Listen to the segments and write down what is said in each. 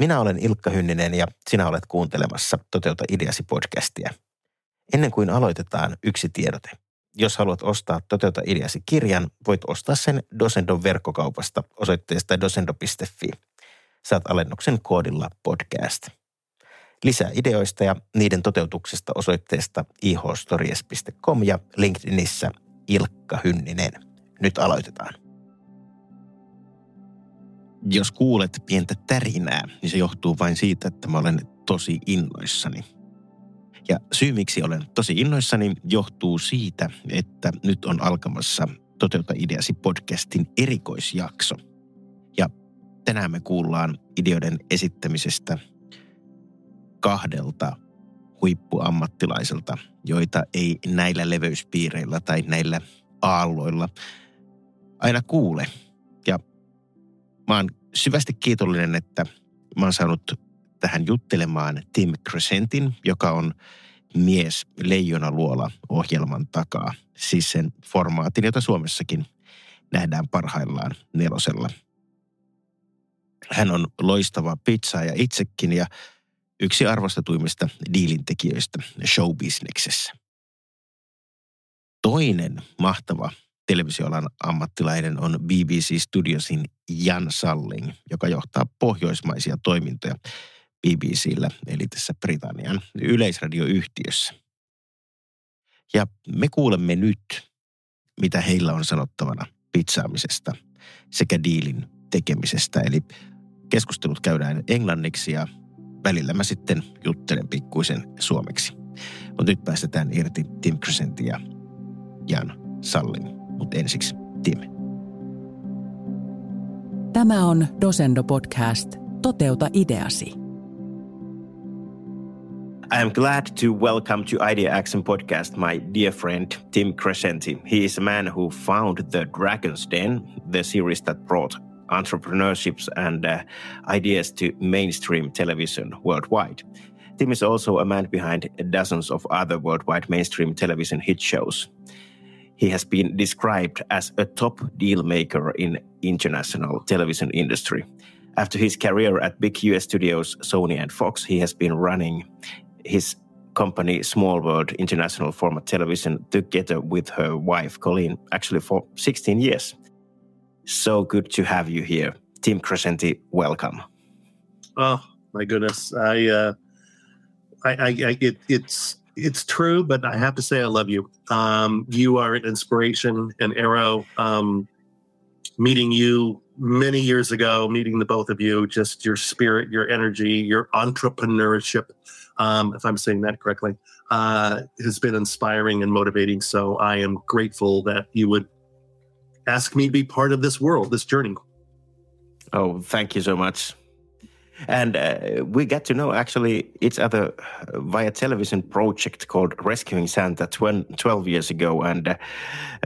minä olen Ilkka Hynninen ja sinä olet kuuntelemassa Toteuta ideasi podcastia. Ennen kuin aloitetaan yksi tiedote. Jos haluat ostaa Toteuta ideasi kirjan, voit ostaa sen Dosendon verkkokaupasta osoitteesta dosendo.fi. Saat alennuksen koodilla podcast. Lisää ideoista ja niiden toteutuksesta osoitteesta ihstories.com ja LinkedInissä Ilkka Hynninen. Nyt aloitetaan. Jos kuulet pientä tärinää, niin se johtuu vain siitä, että mä olen tosi innoissani. Ja syy, miksi olen tosi innoissani, johtuu siitä, että nyt on alkamassa Toteuta ideasi podcastin erikoisjakso. Ja tänään me kuullaan ideoiden esittämisestä kahdelta huippuammattilaiselta, joita ei näillä leveyspiireillä tai näillä aalloilla aina kuule. Ja mä oon syvästi kiitollinen, että mä oon saanut tähän juttelemaan Tim Crescentin, joka on mies Leijona luola ohjelman takaa. Siis sen formaatin, jota Suomessakin nähdään parhaillaan nelosella. Hän on loistava pizzaaja itsekin ja yksi arvostetuimmista diilintekijöistä showbisneksessä. Toinen mahtava televisioalan ammattilainen on BBC Studiosin Jan Salling, joka johtaa pohjoismaisia toimintoja BBCllä, eli tässä Britannian yleisradioyhtiössä. Ja me kuulemme nyt, mitä heillä on sanottavana pizzaamisesta sekä diilin tekemisestä. Eli keskustelut käydään englanniksi ja välillä mä sitten juttelen pikkuisen suomeksi. Mutta nyt päästetään irti Tim Crescentin ja Jan Salling. Mutta ensiksi Tim. Tämä on Dosendo Podcast. Toteuta ideasi. I am glad to welcome to Idea Action Podcast my dear friend Tim Crescenti. He is a man who found the Dragon's Den, the series that brought entrepreneurships and uh, ideas to mainstream television worldwide. Tim is also a man behind dozens of other worldwide mainstream television hit shows. He has been described as a top deal maker in international television industry. After his career at big US studios Sony and Fox, he has been running his company Small World International Format Television together with her wife Colleen actually for 16 years. So good to have you here. Tim Crescenti, welcome. Oh my goodness. I uh I, I, I it, it's it's true, but I have to say I love you. Um, you are an inspiration, an arrow. Um, meeting you many years ago, meeting the both of you, just your spirit, your energy, your entrepreneurship, um, if I'm saying that correctly, uh, has been inspiring and motivating. So I am grateful that you would ask me to be part of this world, this journey. Oh, thank you so much. And uh, we get to know actually each other via television project called Rescuing Santa 12 years ago. And uh,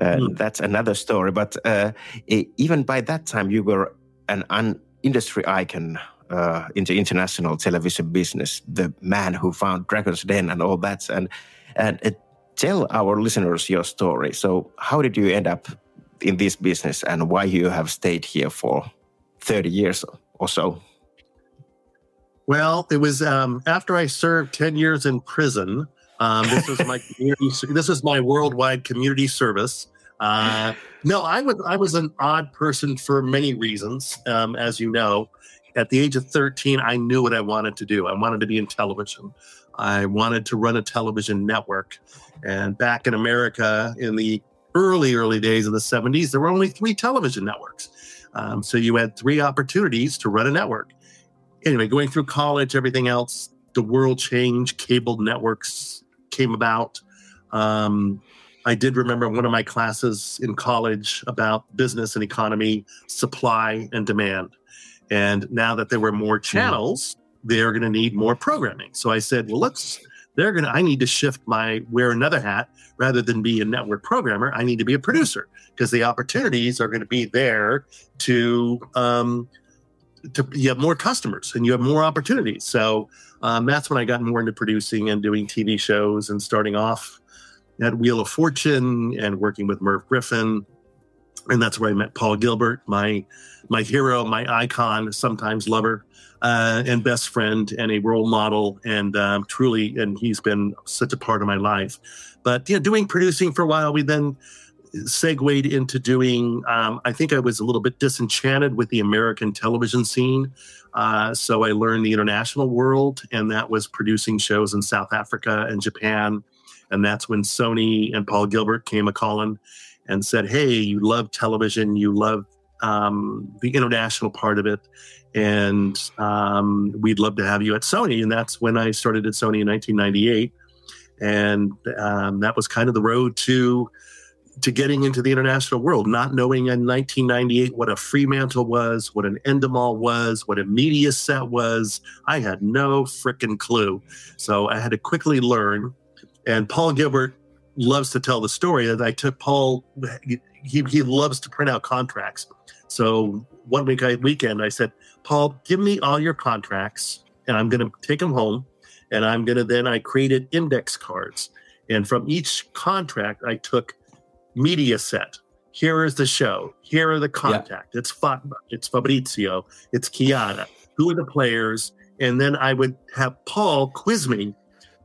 mm. that's another story. But uh, even by that time, you were an industry icon uh, in the international television business, the man who found Dragon's Den and all that. And, and uh, tell our listeners your story. So, how did you end up in this business and why you have stayed here for 30 years or so? Well, it was um, after I served 10 years in prison. Um, this was my community, this was my worldwide community service. Uh, no, I was I was an odd person for many reasons, um, as you know. At the age of 13, I knew what I wanted to do. I wanted to be in television. I wanted to run a television network. And back in America, in the early early days of the 70s, there were only three television networks. Um, so you had three opportunities to run a network anyway, going through college, everything else, the world changed. Cable networks came about. Um, I did remember one of my classes in college about business and economy, supply and demand. And now that there were more hmm. channels, they're going to need more programming. So I said, well, let's they're going to, I need to shift my, wear another hat rather than be a network programmer. I need to be a producer because the opportunities are going to be there to, um, to, you have more customers and you have more opportunities. So um, that's when I got more into producing and doing TV shows and starting off at Wheel of Fortune and working with Merv Griffin. And that's where I met Paul Gilbert, my my hero, my icon, sometimes lover, uh, and best friend, and a role model, and um, truly, and he's been such a part of my life. But yeah, doing producing for a while, we then segued into doing. Um, I think I was a little bit disenchanted with the American television scene, uh, so I learned the international world, and that was producing shows in South Africa and Japan and that's when Sony and Paul Gilbert came a calling and said, Hey, you love television, you love um, the international part of it, and um, we'd love to have you at Sony. And that's when I started at Sony in 1998. And um, that was kind of the road to to getting into the international world, not knowing in 1998 what a Fremantle was, what an Endemol was, what a Mediaset was. I had no freaking clue. So I had to quickly learn and Paul Gilbert loves to tell the story that I took Paul, he, he loves to print out contracts. So one week I, weekend, I said, Paul, give me all your contracts and I'm going to take them home. And I'm going to then, I created index cards. And from each contract, I took Mediaset. Here is the show. Here are the contact. Yeah. It's Fa- it's Fabrizio. It's Chiara. Who are the players? And then I would have Paul quiz me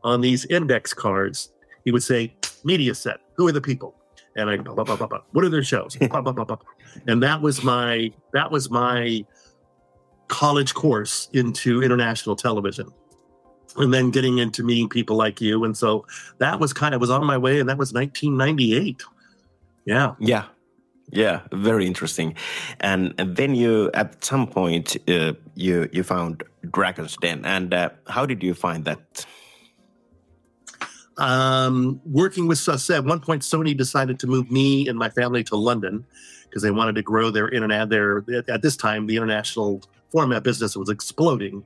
on these index cards, he would say, Mediaset, who are the people? And I, blah, blah, blah, what are their shows? and that was my that was my college course into international television and then getting into meeting people like you and so that was kind of was on my way and that was 1998 yeah yeah yeah very interesting and, then you at some point uh, you you found dragon's den and uh, how did you find that um, working with uh, at one point, Sony decided to move me and my family to London because they wanted to grow their internet. Their at this time, the international format business was exploding.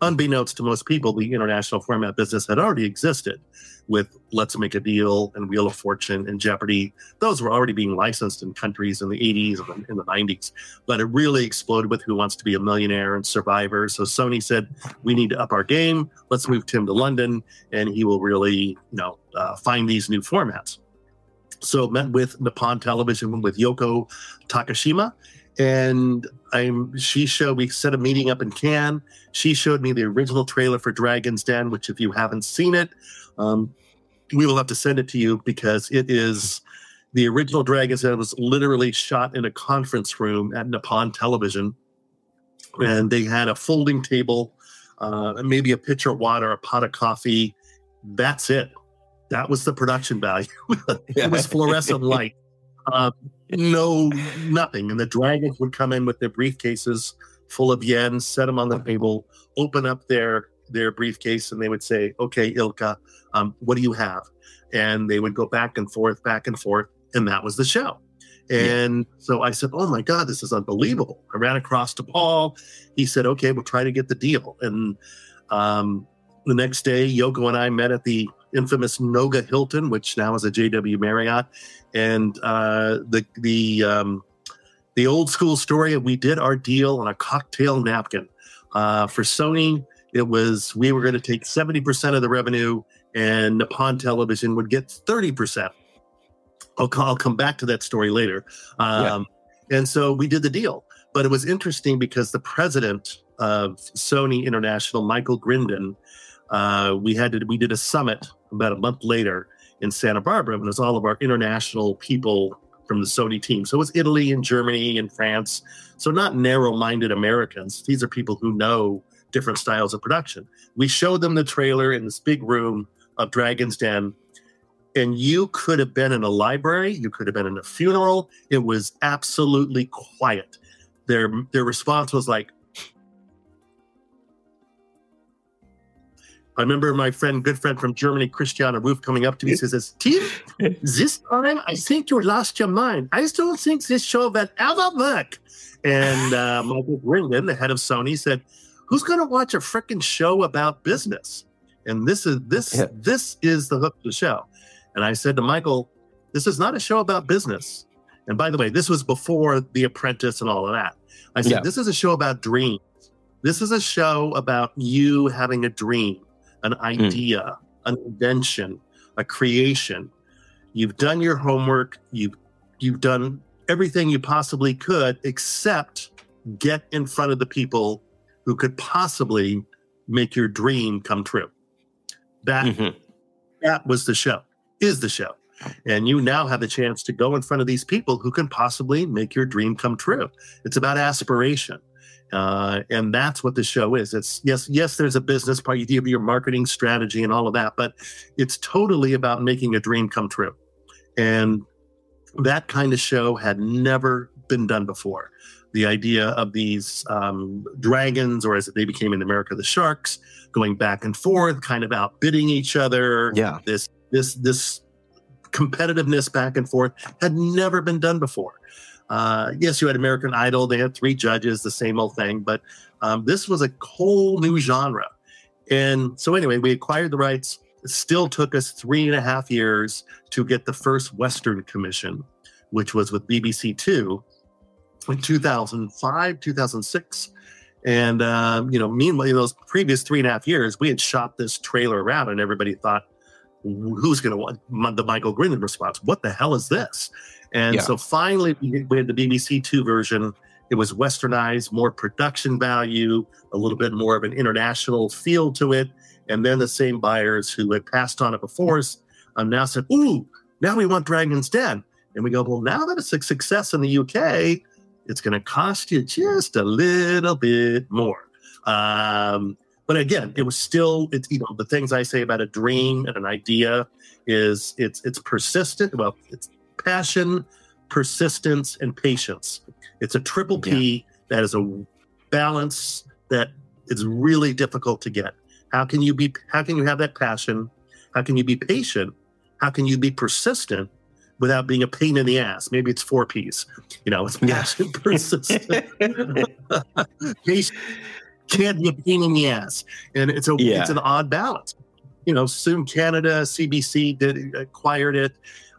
Unbeknownst to most people, the international format business had already existed with Let's Make a Deal and Wheel of Fortune and Jeopardy. Those were already being licensed in countries in the 80s and in the 90s. But it really exploded with Who Wants to Be a Millionaire and Survivor. So Sony said, we need to up our game. Let's move Tim to London and he will really, you know, uh, find these new formats. So met with Nippon Television with Yoko Takashima and I'm she showed we set a meeting up in Cannes. She showed me the original trailer for Dragon's Den, which if you haven't seen it, um, we will have to send it to you because it is the original Dragon's Den was literally shot in a conference room at Nippon Television, and they had a folding table, uh, maybe a pitcher of water, a pot of coffee. That's it. That was the production value. it was fluorescent light. Uh, no, nothing. And the dragons would come in with their briefcases full of yen, set them on the table, open up their their briefcase, and they would say, "Okay, Ilkka, um, what do you have?" And they would go back and forth, back and forth, and that was the show. And yeah. so I said, "Oh my God, this is unbelievable!" I ran across to Paul. He said, "Okay, we'll try to get the deal." And um, the next day, Yoko and I met at the infamous Noga Hilton, which now is a JW Marriott, and uh, the the um, the old school story. We did our deal on a cocktail napkin uh, for Sony. It was we were going to take seventy percent of the revenue, and Nippon Television would get thirty percent. I'll, I'll come back to that story later. Um, yeah. And so we did the deal, but it was interesting because the president of Sony International, Michael Grindon, uh, we had to, we did a summit about a month later in Santa Barbara, and it was all of our international people from the Sony team. So it was Italy and Germany and France. So not narrow-minded Americans. These are people who know different styles of production. We showed them the trailer in this big room of Dragon's Den, and you could have been in a library, you could have been in a funeral. It was absolutely quiet. Their their response was like, I remember my friend, good friend from Germany, Christiana Roof, coming up to me and says, Tim, this time I think you lost your mind. I don't think this show will ever work. And uh, Michael Grindon, the head of Sony, said, Who's going to watch a freaking show about business? and this is this Yeah. this is the hook of the show. And I said to Michael, this is not a show about business. And by the way, this was before The Apprentice and all of that. I said, Yeah. this is a show about dreams. This is a show about you having a dream, an idea, an invention, a creation. You've done your homework. You've you've done everything you possibly could, except get in front of the people who could possibly make your dream come true. That Mhm. that was the show, is the show. And you now have the chance to go in front of these people who can possibly make your dream come true. It's about aspiration. Uh, and that's what the show is. It's yes, yes, there's a business part, you have your marketing strategy and all of that, but it's totally about making a dream come true. And that kind of show had never been done before. The idea of these um, dragons, or as they became in America, the sharks, going back and forth, kind of outbidding each other. Yeah. This this this competitiveness back and forth had never been done before. Uh, yes, you had American Idol; they had three judges, the same old thing. But um, this was a whole new genre. And so, anyway, we acquired the rights. It still took us three and a half years to get the first Western commission, which was with BBC Two in 2005, 2006. And, um, you know, meanwhile, in those previous three and a half years, we had shot this trailer around and everybody thought, who's going to want the Michael Grindon response? What the hell is this? And Yeah. so finally, we had the BBC Two version. It was westernized, more production value, a little bit more of an international feel to it. And then the same buyers who had passed on it before us um, now said, Ooh, now we want Dragon's Den. And we go, Well, now that it's a success in the UK, it's going to cost you just a little bit more. Um, but again, it was still, it's, you know, the things I say about a dream and an idea is it's, it's persistent. Well, it's passion, persistence, and patience. It's a triple P that is a balance that is really difficult to get. How can you be, how can you have that passion? How can you be patient? How can you be persistent without being a pain in the ass? Maybe it's four P's. You know, it's Yeah. passion, persistent, patient, can't be a pain in the ass. And it's a Yeah. it's an odd balance. You know, soon Canada, CBC did acquired it.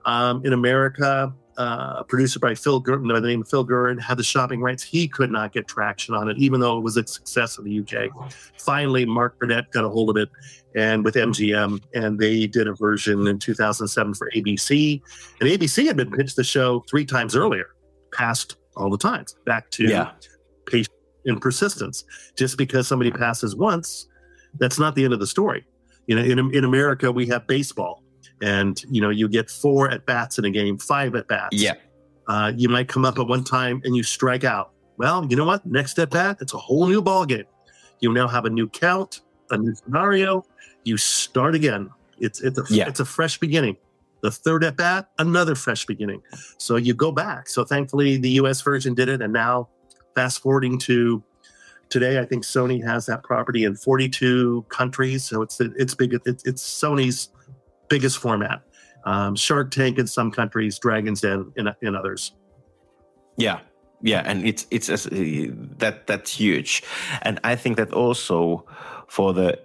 Um, in America, uh, a producer by Phil Gurin, by the name of Phil Gurin, had the shopping rights. He could not get traction on it, even though it was a success in the UK. Finally, Mark Burnett got a hold of it, and with MGM, and they did a version in 2007 for ABC. And ABC had been pitched the show three times earlier, passed all the times, back to Yeah. patience and persistence. Just because somebody passes once, that's not the end of the story. You know, in, in America, we have baseball, and you know, you get four at bats in a game, five at bats. Yeah. Uh, you might come up at one time and you strike out. Well, you know what? Next at bat, it's a whole new ball game. You now have a new count, a new scenario. You start again. It's it's a Yeah. it's a fresh beginning. The third at bat, another fresh beginning. So you go back. So thankfully, the U.S. version did it, and now fast forwarding to today, I think Sony has that property in 42 countries. So it's it's big. It's, it's Sony's biggest format. Um, Shark Tank in some countries, Dragon's Den in, in others. Yeah, yeah, and it's it's as- that that's huge, and I think that also for the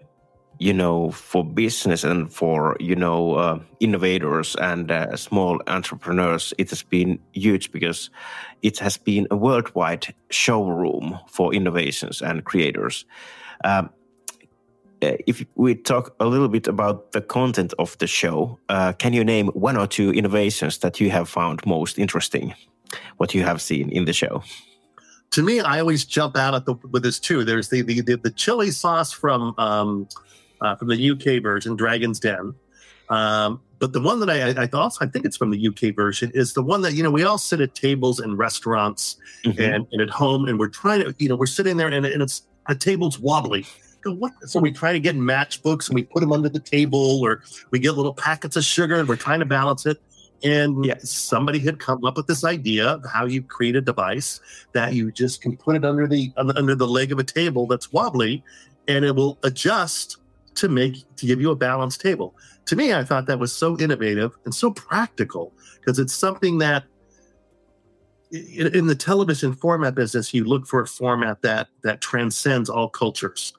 you know for business and for you know uh, innovators and uh, small entrepreneurs, it has been huge because it has been a worldwide showroom for innovations and creators. Um, uh, if we talk a little bit about the content of the show, uh, can you name one or two innovations that you have found most interesting? What you have seen in the show? To me, I always jump out at the with this too. There's the the, the, the chili sauce from um, uh, from the UK version, Dragon's Den. Um, but the one that I, I thought I think it's from the UK version is the one that you know we all sit at tables in restaurants Mhm. and, and at home and we're trying to you know we're sitting there and, and it's a table's wobbly Go, what so we try to get matchbooks and we put them under the table or we get little packets of sugar and we're trying to balance it and Yeah. somebody had come up with this idea of how you create a device that you just can put it under the under the leg of a table that's wobbly and it will adjust to make to give you a balanced table to me i thought that was so innovative and so practical because it's something that in, in the television format business, you look for a format that that transcends all cultures.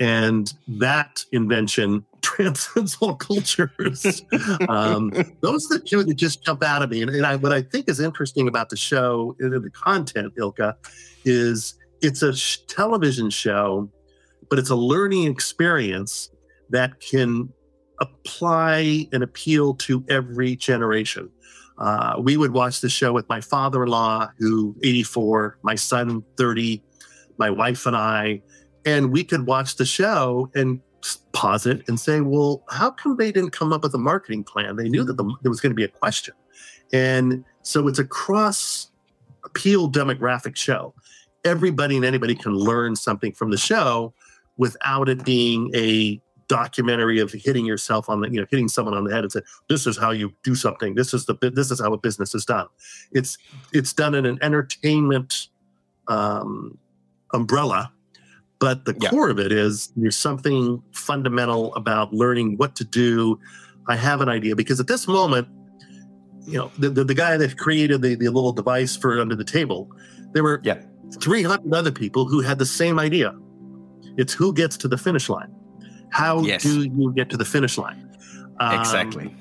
And that invention transcends all cultures. um, those are the two that just jump out at me. And, and I, what I think is interesting about the show, and the content, Ilkka, is it's a sh- television show, but it's a learning experience that can apply and appeal to every generation. Uh, we would watch the show with my father-in-law, who 84, my son 30, my wife and I, and we could watch the show and pause it and say, well, how come they didn't come up with a marketing plan? They knew that the, there was going to be a question. And so it's a cross appeal demographic show. Everybody and anybody can learn something from the show without it being a documentary of hitting yourself on the you know hitting someone on the head and say this is how you do something this is the this is how a business is done it's it's done in an entertainment um, umbrella but the yeah. core of it is there's something fundamental about learning what to do i have an idea because at this moment you know the, the, the guy that created the, the little device for under the table there were yeah. 300 other people who had the same idea it's who gets to the finish line how yes. do you get to the finish line? Um, exactly.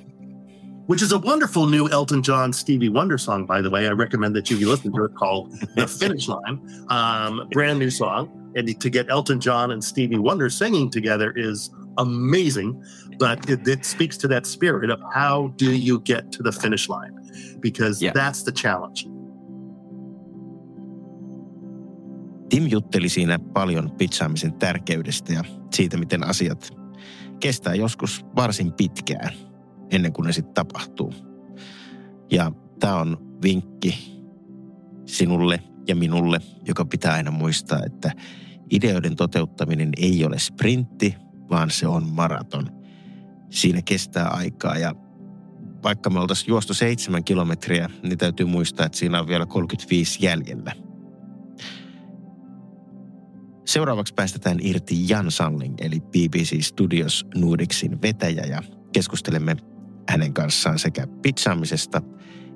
Which is a wonderful new Elton John Stevie Wonder song, by the way. I recommend that you listen to it called The Finish Line. Um, brand new song. And to get Elton John and Stevie Wonder singing together is amazing, but it, it speaks to that spirit of how do you get to the finish line? Because yeah. that's the challenge. Tim jutteli siinä paljon pitsaamisen tärkeydestä ja siitä, miten asiat kestää joskus varsin pitkään ennen kuin ne sitten tapahtuu. Ja tämä on vinkki sinulle ja minulle, joka pitää aina muistaa, että ideoiden toteuttaminen ei ole sprintti, vaan se on maraton. Siinä kestää aikaa ja vaikka me oltaisiin juostu seitsemän kilometriä, niin täytyy muistaa, että siinä on vielä 35 jäljellä – Seuraavaksi päästetään irti Jan Salling, eli BBC Studios Nordicsin vetäjä, ja keskustelemme hänen kanssaan sekä pitsaamisesta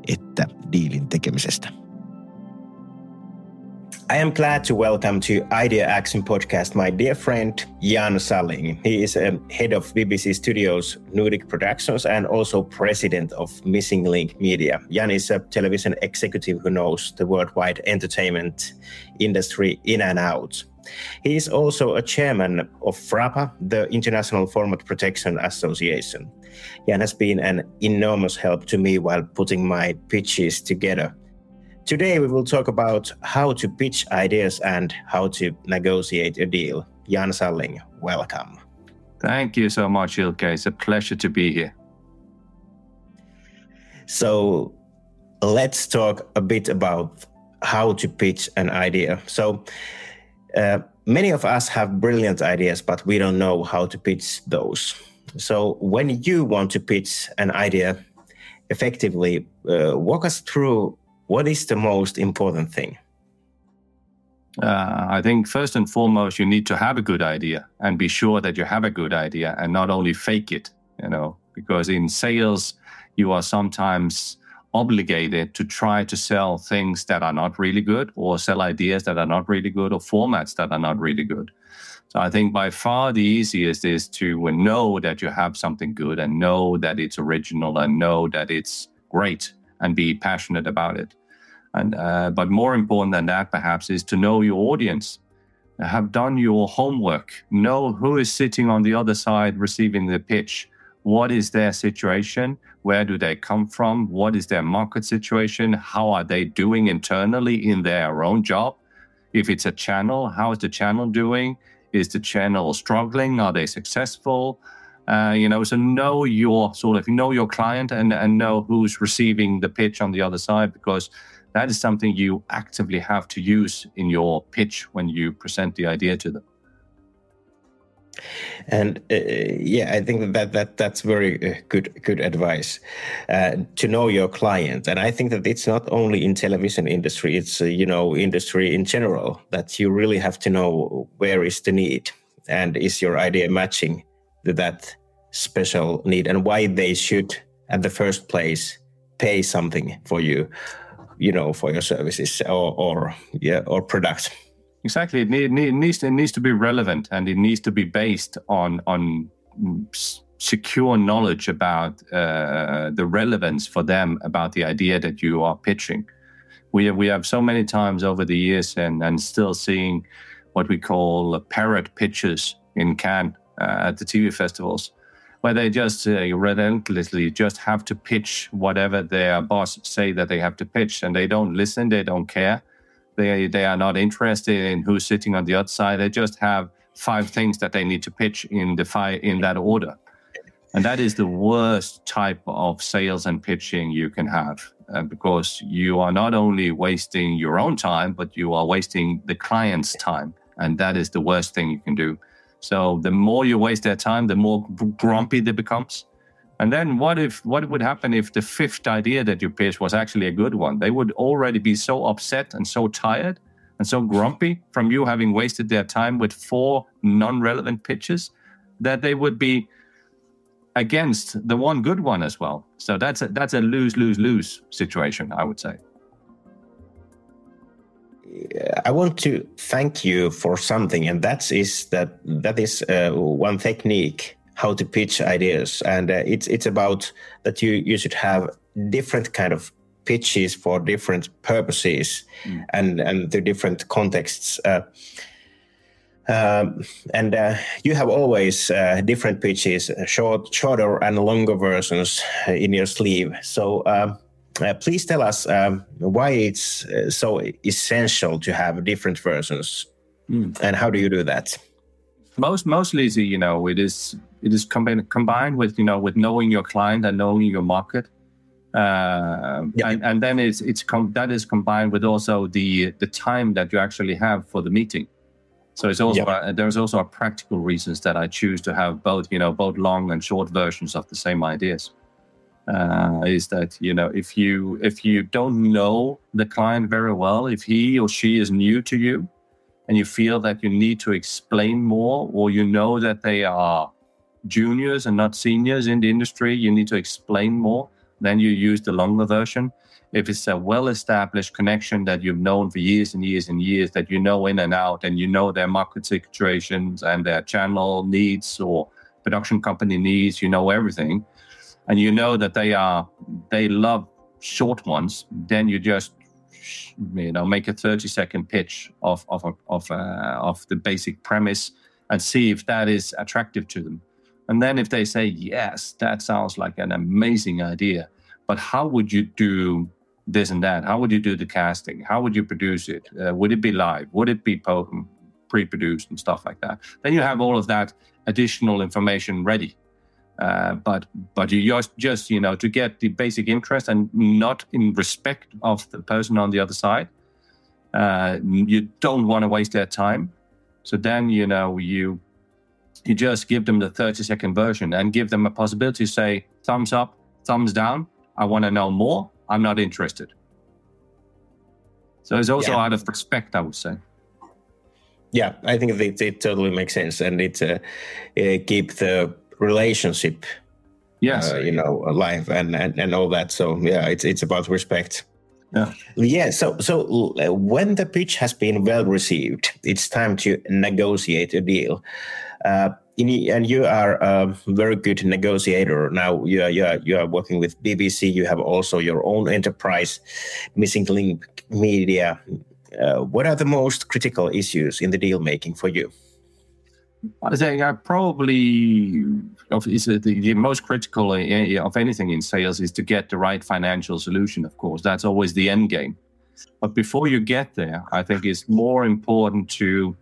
että diilin tekemisestä. I am glad to welcome to Idea Action Podcast my dear friend Jan Salling. He is a head of BBC Studios Nordic Productions and also president of Missing Link Media. Jan is a television executive who knows the worldwide entertainment industry in and out. He is also a chairman of FRAPA, the International Format Protection Association. Jan has been an enormous help to me while putting my pitches together. Today, we will talk about how to pitch ideas and how to negotiate a deal. Jan Salling, welcome. Thank you so much, Ilke. It's a pleasure to be here. So, let's talk a bit about how to pitch an idea. So, uh, many of us have brilliant ideas, but we don't know how to pitch those. So, when you want to pitch an idea effectively, uh, walk us through what is the most important thing. Uh, I think first and foremost, you need to have a good idea and be sure that you have a good idea and not only fake it, you know, because in sales, you are sometimes obligated to try to sell things that are not really good or sell ideas that are not really good or formats that are not really good. So I think by far the easiest is to know that you have something good and know that it's original and know that it's great and be passionate about it. And uh, but more important than that, perhaps, is to know your audience, have done your homework, know who is sitting on the other side receiving the pitch, what is their situation, where do they come from? What is their market situation? How are they doing internally in their own job? If it's a channel, how is the channel doing? Is the channel struggling? Are they successful? Uh, you know, so know your sort of know your client and and know who's receiving the pitch on the other side because that is something you actively have to use in your pitch when you present the idea to them. And uh, yeah, I think that, that that's very uh, good good advice uh, to know your client. And I think that it's not only in television industry; it's uh, you know industry in general that you really have to know where is the need and is your idea matching that special need and why they should at the first place pay something for you, you know, for your services or or yeah or products. Exactly. It, need, it, needs it needs to be relevant and it needs to be based on on secure knowledge about uh, the relevance for them about the idea that you are pitching. We have, we have so many times over the years and, and still seeing what we call parrot pitches in Cannes uh, at the TV festivals, where they just uh, relentlessly just have to pitch whatever their boss say that they have to pitch, and they don't listen, they don't care, they they are not interested in who's sitting on the other side. They just have five things that they need to pitch in the five in that order, and that is the worst type of sales and pitching you can have. Uh, because you are not only wasting your own time, but you are wasting the client's time. And that is the worst thing you can do. So the more you waste their time, the more grumpy they becomes. And then what if what would happen if the fifth idea that you pitched was actually a good one? They would already be so upset and so tired and so grumpy from you having wasted their time with four non-relevant pitches that they would be against the one good one as well. So that's a that's a lose lose lose situation, I would say. I want to thank you for something, and that is that that is uh, one technique how to pitch ideas, and uh, it's it's about that you you should have different kind of pitches for different purposes mm. and and the different contexts. Uh, um, and uh, you have always uh, different pitches, short, shorter and longer versions in your sleeve. So um, uh, please tell us um, why it's uh, so essential to have different versions, mm. and how do you do that? Most mostly, you know, it is it is combined combined with you know with knowing your client and knowing your market, uh, yeah. and, and then it's it's com- that is combined with also the the time that you actually have for the meeting. So it's also yeah. a, there's also a practical reasons that I choose to have both you know both long and short versions of the same ideas uh, is that you know if you if you don't know the client very well if he or she is new to you and you feel that you need to explain more or you know that they are juniors and not seniors in the industry you need to explain more then you use the longer version. If it's a well established connection that you've known for years and years and years that you know in and out and you know their market situations and their channel needs or production company needs you know everything and you know that they are they love short ones, then you just you know make a 30 second pitch of of of uh, of the basic premise and see if that is attractive to them. And then if they say yes, that sounds like an amazing idea, but how would you do this and that? How would you do the casting? How would you produce it? Uh, would it be live? Would it be pre-produced and stuff like that? Then you have all of that additional information ready uh, but but you just just you know to get the basic interest and not in respect of the person on the other side. Uh, you don't want to waste their time, so then you know you you just give them the 30 second version and give them a possibility to say thumbs up, thumbs down. I want to know more. I'm not interested. So it's also yeah. out of respect, I would say. Yeah, I think it, it totally makes sense, and it uh, uh, keep the relationship yes. uh, you know life and, and and all that. So yeah it's it's about respect. Yeah. Yeah so so uh, when the pitch has been well received it's time to negotiate a deal. Uh, and you are a very good negotiator. Now you are, you are you are working with bbc you have also your own enterprise missing link media. Uh, what are the most critical issues in the deal making for you I think I probably is the, the most critical of anything in sales is to get the right financial solution. Of course, that's always the end game. But before you get there, I think it's more important to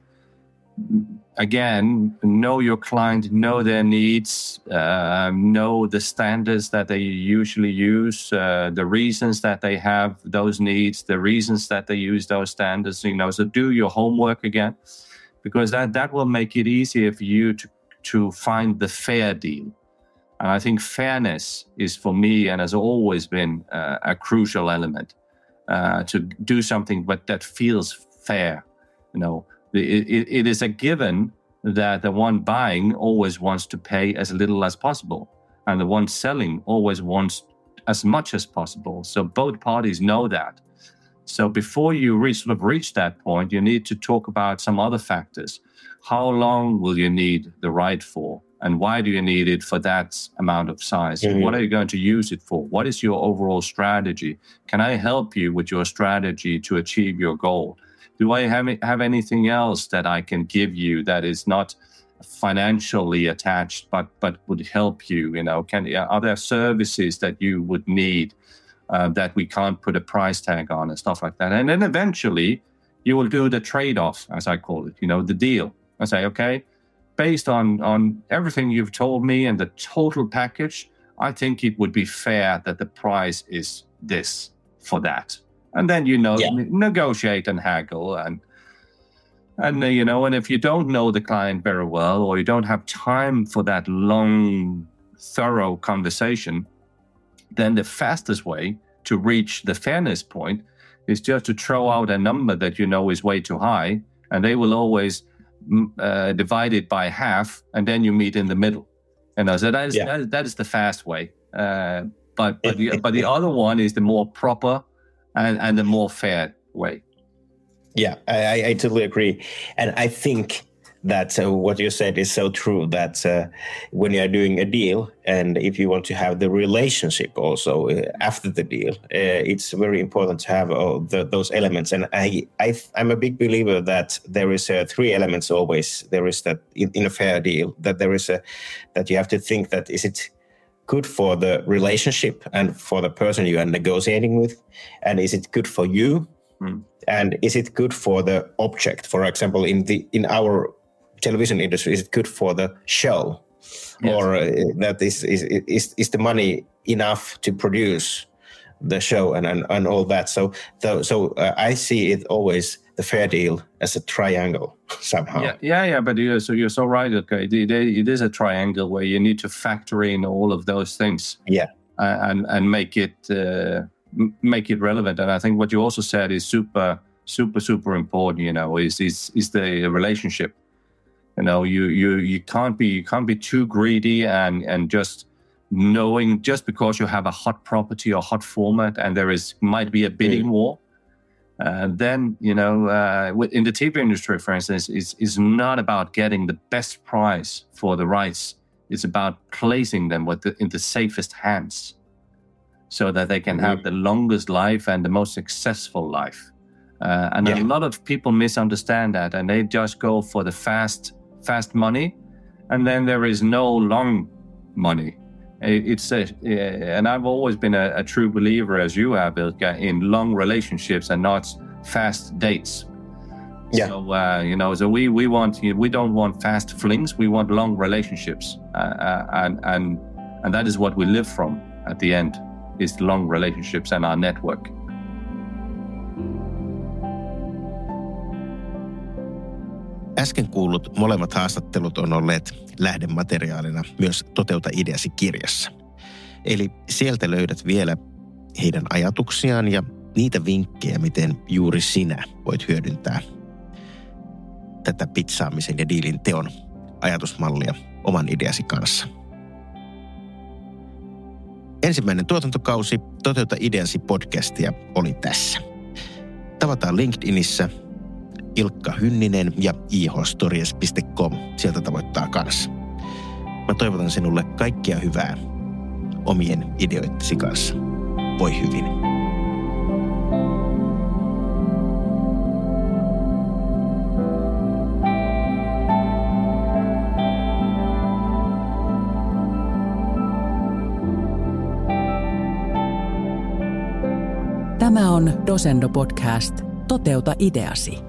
again know your client, know their needs, uh, know the standards that they usually use, uh, the reasons that they have those needs, the reasons that they use those standards. You know, so do your homework again because that, that will make it easier for you to, to find the fair deal. And I think fairness is for me and has always been uh, a crucial element uh, to do something, but that feels fair. You know, it, it, it is a given that the one buying always wants to pay as little as possible, and the one selling always wants as much as possible. So both parties know that. So before you reach, sort of reach that point, you need to talk about some other factors. How long will you need the ride for? And why do you need it for that amount of size? Mm-hmm. What are you going to use it for? What is your overall strategy? Can I help you with your strategy to achieve your goal? Do I have, have anything else that I can give you that is not financially attached, but but would help you? You know, can are there services that you would need uh, that we can't put a price tag on and stuff like that? And then eventually, you will do the trade off, as I call it. You know, the deal. I say, okay, based on on everything you've told me and the total package, I think it would be fair that the price is this for that. And then you know yeah. negotiate and haggle and and uh, you know, and if you don't know the client very well, or you don't have time for that long, thorough conversation, then the fastest way to reach the fairness point is just to throw out a number that you know is way too high, and they will always mm, uh, divide it by half, and then you meet in the middle. And I said that is yeah. that, that is the fast way. Uh, but but the, but the other one is the more proper and, and the more fair way. Yeah, I, I totally agree, and I think that uh, what you said is so true. That uh, when you are doing a deal, and if you want to have the relationship also uh, after the deal, uh, it's very important to have all the, those elements. And I, I, am a big believer that there is uh, three elements always. There is that in, in a fair deal that there is a that you have to think that is it good for the relationship and for the person you are negotiating with, and is it good for you? Mm and is it good for the object for example in the in our television industry is it good for the show yes. or uh, that is, is is is the money enough to produce the show and and, and all that so so, so uh, i see it always the fair deal as a triangle somehow yeah yeah, yeah but you're so you're so right okay it, it is a triangle where you need to factor in all of those things yeah and and make it uh, make it relevant. And I think what you also said is super, super, super important. You know, is is is the relationship. You know, you you you can't be you can't be too greedy and and just knowing just because you have a hot property or hot format and there is might be a bidding mm. war. Uh, then you know, uh, in the TV industry, for instance, is is not about getting the best price for the rights. It's about placing them with the, in the safest hands so that they can have the longest life and the most successful life. Uh, and yeah. a lot of people misunderstand that, and they just go for the fast, fast money, and then there is no long money. It's a, and I've always been a, a true believer, as you have, Ilkka, in long relationships and not fast dates. Yeah. So uh, you know, so we we want we don't want fast flings. We want long relationships, uh, uh and and and that is what we live from at the end is long relationships and our network. Äsken kuullut molemmat haastattelut on olleet lähdemateriaalina myös Toteuta ideasi kirjassa. Eli sieltä löydät vielä heidän ajatuksiaan ja niitä vinkkejä, miten juuri sinä voit hyödyntää tätä pizzaamisen ja diilin teon ajatusmallia oman ideasi kanssa – Ensimmäinen tuotantokausi Toteuta ideasi podcastia oli tässä. Tavataan LinkedInissä Ilkka Hynninen ja ihostories.com. Sieltä tavoittaa kanssa. Mä toivotan sinulle kaikkia hyvää omien ideoittesi kanssa. Voi hyvin. Tämä on Dosendo Podcast. Toteuta ideasi.